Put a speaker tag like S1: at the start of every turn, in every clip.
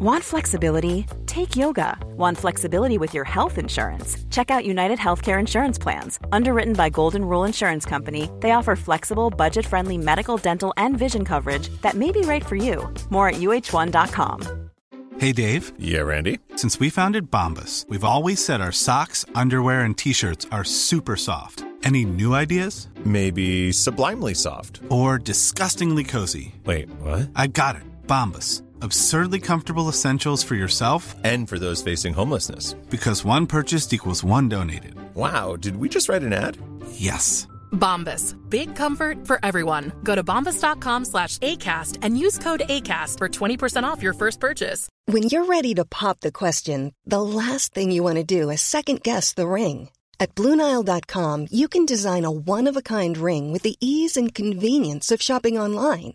S1: Want flexibility? Take yoga. Want flexibility with your health insurance? Check out United Healthcare Insurance Plans. Underwritten by Golden Rule Insurance Company, they offer flexible, budget friendly medical, dental, and vision coverage that may be right for you. More at uh1.com.
S2: Hey, Dave.
S3: Yeah, Randy.
S2: Since we founded Bombus, we've always said our socks, underwear, and t shirts are super soft. Any new ideas?
S3: Maybe sublimely soft.
S2: Or disgustingly cozy?
S3: Wait, what?
S2: I got it. Bombus. Absurdly comfortable essentials for yourself
S3: and for those facing homelessness.
S2: Because one purchased equals one donated.
S3: Wow, did we just write an ad?
S2: Yes.
S4: Bombas. Big comfort for everyone. Go to bombas.com slash ACAST and use code ACAST for 20% off your first purchase.
S5: When you're ready to pop the question, the last thing you want to do is second guess the ring. At Bluenile.com, you can design a one of a kind ring with the ease and convenience of shopping online.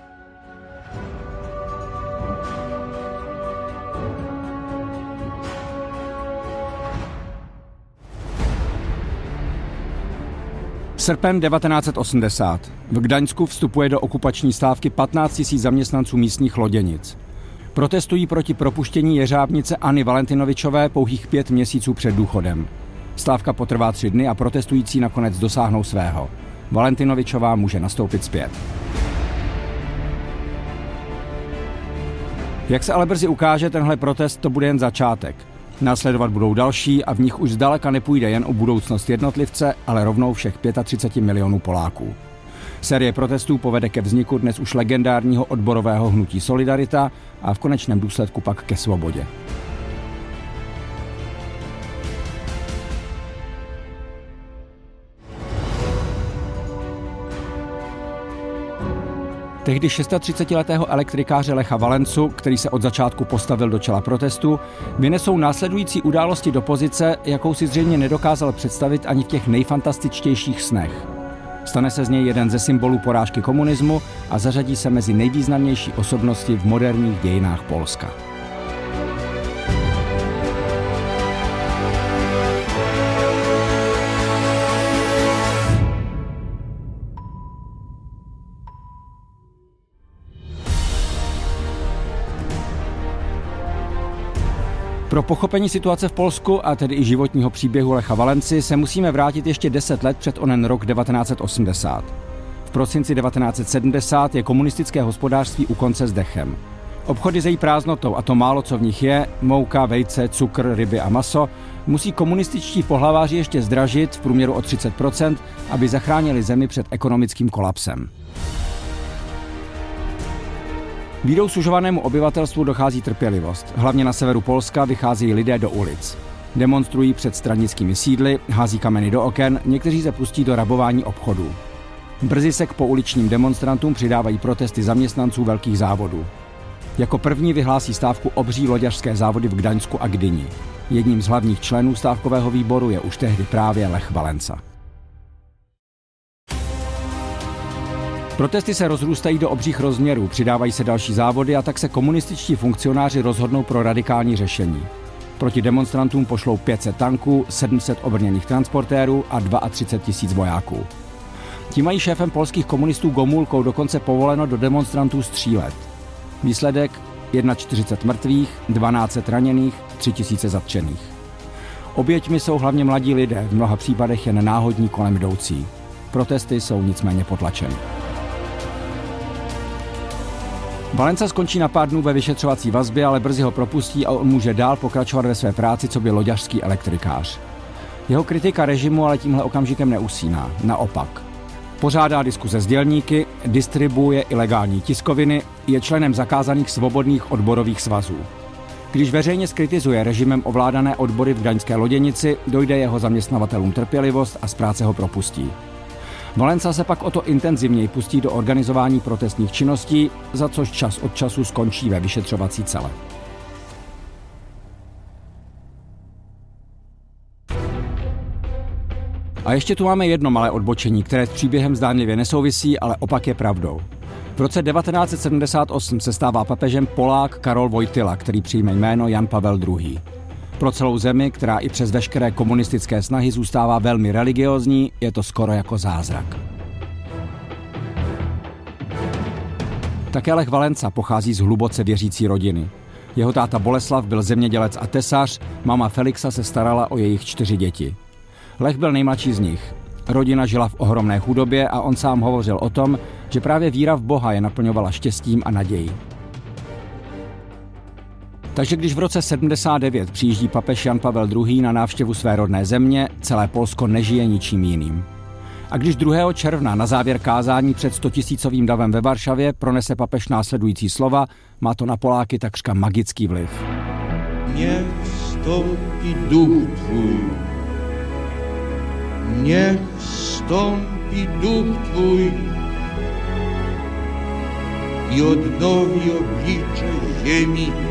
S6: Srpen 1980. V Gdaňsku vstupuje do okupační stávky 15 000 zaměstnanců místních loděnic. Protestují proti propuštění jeřábnice Anny Valentinovičové pouhých pět měsíců před důchodem. Stávka potrvá tři dny a protestující nakonec dosáhnou svého. Valentinovičová může nastoupit zpět. Jak se ale brzy ukáže, tenhle protest to bude jen začátek. Následovat budou další a v nich už zdaleka nepůjde jen o budoucnost jednotlivce, ale rovnou všech 35 milionů Poláků. Série protestů povede ke vzniku dnes už legendárního odborového hnutí Solidarita a v konečném důsledku pak ke svobodě. Tehdy 36-letého elektrikáře Lecha Valencu, který se od začátku postavil do čela protestu, vynesou následující události do pozice, jakou si zřejmě nedokázal představit ani v těch nejfantastičtějších snech. Stane se z něj jeden ze symbolů porážky komunismu a zařadí se mezi nejvýznamnější osobnosti v moderních dějinách Polska. Pro pochopení situace v Polsku a tedy i životního příběhu Lecha Valenci se musíme vrátit ještě 10 let před onen rok 1980. V prosinci 1970 je komunistické hospodářství u konce s dechem. Obchody s její prázdnotou a to málo, co v nich je, mouka, vejce, cukr, ryby a maso, musí komunističtí pohlaváři ještě zdražit v průměru o 30%, aby zachránili zemi před ekonomickým kolapsem. Bídou sužovanému obyvatelstvu dochází trpělivost. Hlavně na severu Polska vycházejí lidé do ulic. Demonstrují před stranickými sídly, hází kameny do oken, někteří se pustí do rabování obchodů. Brzy se k pouličním demonstrantům přidávají protesty zaměstnanců velkých závodů. Jako první vyhlásí stávku obří loďařské závody v Gdaňsku a Gdyni. Jedním z hlavních členů stávkového výboru je už tehdy právě Lech Valenca. Protesty se rozrůstají do obřích rozměrů, přidávají se další závody a tak se komunističtí funkcionáři rozhodnou pro radikální řešení. Proti demonstrantům pošlou 500 tanků, 700 obrněných transportérů a 32 tisíc vojáků. Ti mají šéfem polských komunistů Gomulkou dokonce povoleno do demonstrantů střílet. Výsledek 41 mrtvých, 12 raněných, 3000 zatčených. Oběťmi jsou hlavně mladí lidé, v mnoha případech jen náhodní kolem jdoucí. Protesty jsou nicméně potlačeny. Valenca skončí na pár dnů ve vyšetřovací vazbě, ale brzy ho propustí a on může dál pokračovat ve své práci, co by loďařský elektrikář. Jeho kritika režimu ale tímhle okamžikem neusíná. Naopak. Pořádá diskuze s dělníky, distribuuje ilegální tiskoviny, je členem zakázaných svobodných odborových svazů. Když veřejně skritizuje režimem ovládané odbory v Gdaňské loděnici, dojde jeho zaměstnavatelům trpělivost a z práce ho propustí. Valenca se pak o to intenzivněji pustí do organizování protestních činností, za což čas od času skončí ve vyšetřovací cele. A ještě tu máme jedno malé odbočení, které s příběhem zdánlivě nesouvisí, ale opak je pravdou. V roce 1978 se stává papežem Polák Karol Vojtila, který přijme jméno Jan Pavel II. Pro celou zemi, která i přes veškeré komunistické snahy zůstává velmi religiozní, je to skoro jako zázrak. Také Lech Valenca pochází z hluboce věřící rodiny. Jeho táta Boleslav byl zemědělec a tesař, mama Felixa se starala o jejich čtyři děti. Lech byl nejmladší z nich. Rodina žila v ohromné chudobě a on sám hovořil o tom, že právě víra v Boha je naplňovala štěstím a nadějí. Takže když v roce 79 přijíždí papež Jan Pavel II. na návštěvu své rodné země, celé Polsko nežije ničím jiným. A když 2. června na závěr kázání před 100 tisícovým davem ve Varšavě pronese papež následující slova, má to na Poláky takřka magický vliv.
S7: Niech vstoupí duch tvůj. Niech vstoupí duch tvůj i odnowi oblicze ziemi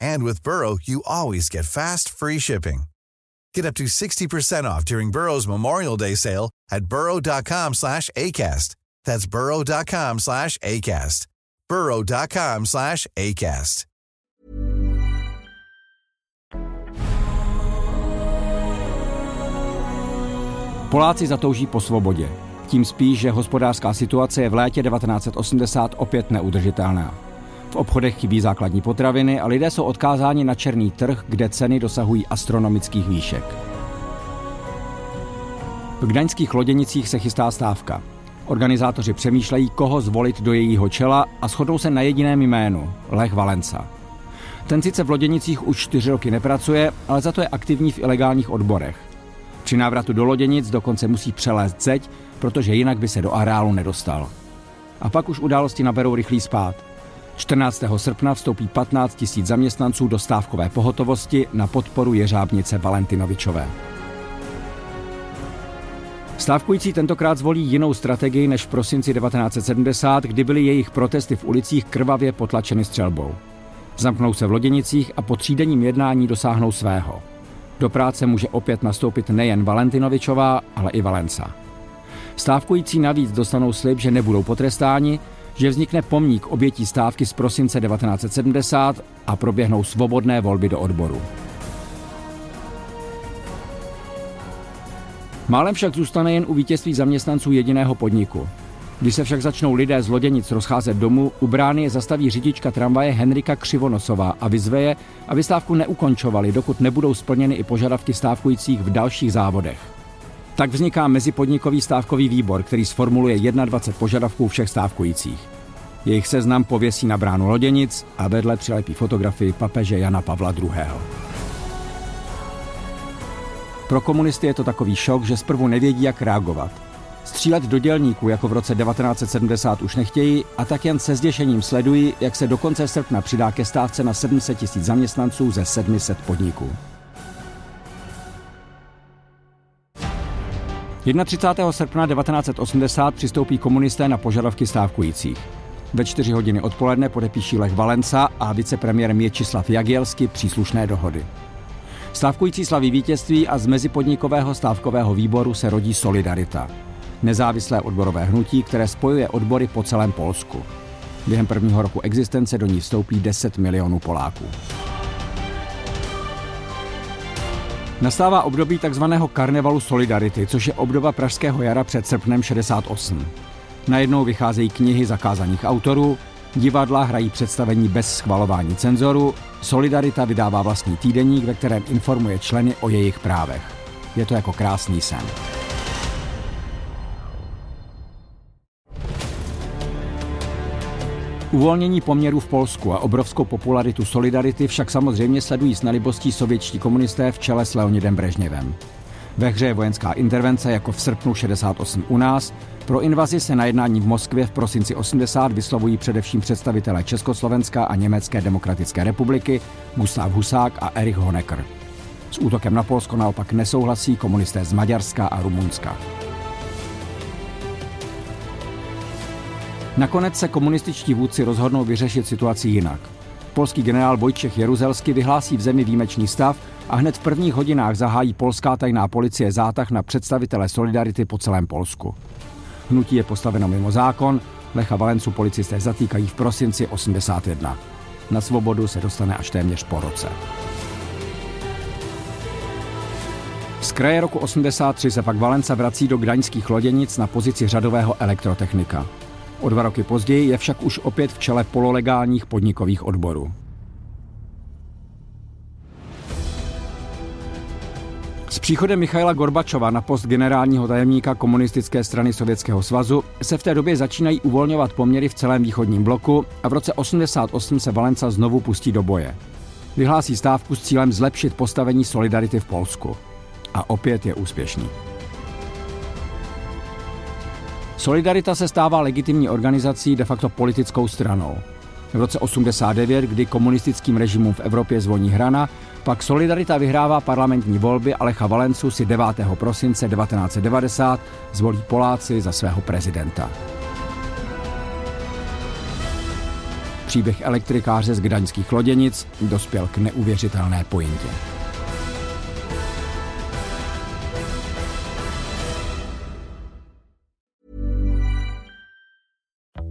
S8: And with Burrow, you always get fast, free shipping. Get up to 60% off during Burrow's Memorial Day sale at burrow.com slash ACAST. That's burrow.com slash ACAST. burrow.com slash ACAST.
S6: Poláci zatouží po svobodě. Tím spíš, že hospodářská situace je v létě 1980 opět neudržitelná. V obchodech chybí základní potraviny a lidé jsou odkázáni na černý trh, kde ceny dosahují astronomických výšek. V gdaňských loděnicích se chystá stávka. Organizátoři přemýšlejí, koho zvolit do jejího čela a shodnou se na jediném jménu – Lech Valenca. Ten sice v loděnicích už čtyři roky nepracuje, ale za to je aktivní v ilegálních odborech. Při návratu do loděnic dokonce musí přelézt zeď, protože jinak by se do areálu nedostal. A pak už události naberou rychlý spát. 14. srpna vstoupí 15 tisíc zaměstnanců do stávkové pohotovosti na podporu jeřábnice Valentinovičové. Stávkující tentokrát zvolí jinou strategii než v prosinci 1970, kdy byly jejich protesty v ulicích krvavě potlačeny střelbou. Zamknou se v loděnicích a po třídenním jednání dosáhnou svého. Do práce může opět nastoupit nejen Valentinovičová, ale i Valenca. Stávkující navíc dostanou slib, že nebudou potrestáni, že vznikne pomník obětí stávky z prosince 1970 a proběhnou svobodné volby do odboru. Málem však zůstane jen u vítězství zaměstnanců jediného podniku. Když se však začnou lidé z loděnic rozcházet domů, u brány je zastaví řidička tramvaje Henrika Křivonosová a vyzve je, aby stávku neukončovali, dokud nebudou splněny i požadavky stávkujících v dalších závodech. Tak vzniká mezipodnikový stávkový výbor, který sformuluje 21 požadavků všech stávkujících. Jejich seznam pověsí na bránu loděnic a vedle přilepí fotografii papeže Jana Pavla II. Pro komunisty je to takový šok, že zprvu nevědí, jak reagovat. Střílet do dělníků jako v roce 1970 už nechtějí a tak jen se zděšením sledují, jak se do konce srpna přidá ke stávce na 700 tisíc zaměstnanců ze 700 podniků. 31. srpna 1980 přistoupí komunisté na požadavky stávkujících. Ve čtyři hodiny odpoledne podepíší Lech Valenca a vicepremiér Měčislav Jagielsky příslušné dohody. Stávkující slaví vítězství a z mezipodnikového stávkového výboru se rodí solidarita. nezávislé odborové hnutí, které spojuje odbory po celém Polsku. Během prvního roku existence do ní vstoupí 10 milionů Poláků. Nastává období takzvaného karnevalu Solidarity, což je obdoba Pražského jara před srpnem 68. Najednou vycházejí knihy zakázaných autorů, divadla hrají představení bez schvalování cenzoru, Solidarita vydává vlastní týdeník, ve kterém informuje členy o jejich právech. Je to jako krásný sen. Uvolnění poměrů v Polsku a obrovskou popularitu Solidarity však samozřejmě sledují s nelibostí sovětští komunisté v čele s Leonidem Brežněvem. Ve hře je vojenská intervence jako v srpnu 68 u nás. Pro invazi se na jednání v Moskvě v prosinci 80 vyslovují především představitelé Československa a Německé demokratické republiky Gustav Husák a Erich Honecker. S útokem na Polsko naopak nesouhlasí komunisté z Maďarska a Rumunska. Nakonec se komunističtí vůdci rozhodnou vyřešit situaci jinak. Polský generál Vojčech Jeruzelsky vyhlásí v zemi výjimečný stav a hned v prvních hodinách zahájí polská tajná policie zátah na představitele Solidarity po celém Polsku. Hnutí je postaveno mimo zákon, Lecha Valencu policisté zatýkají v prosinci 81. Na svobodu se dostane až téměř po roce. Z kraje roku 83 se pak Valenca vrací do gdaňských loděnic na pozici řadového elektrotechnika. O dva roky později je však už opět v čele pololegálních podnikových odborů. S příchodem Michaila Gorbačova na post generálního tajemníka komunistické strany Sovětského svazu se v té době začínají uvolňovat poměry v celém východním bloku a v roce 88 se Valenca znovu pustí do boje. Vyhlásí stávku s cílem zlepšit postavení solidarity v Polsku. A opět je úspěšný. Solidarita se stává legitimní organizací, de facto politickou stranou. V roce 89, kdy komunistickým režimům v Evropě zvoní hrana, pak Solidarita vyhrává parlamentní volby a Lecha Valencu si 9. prosince 1990 zvolí Poláci za svého prezidenta. Příběh elektrikáře z gdaňských loděnic dospěl k neuvěřitelné pointě.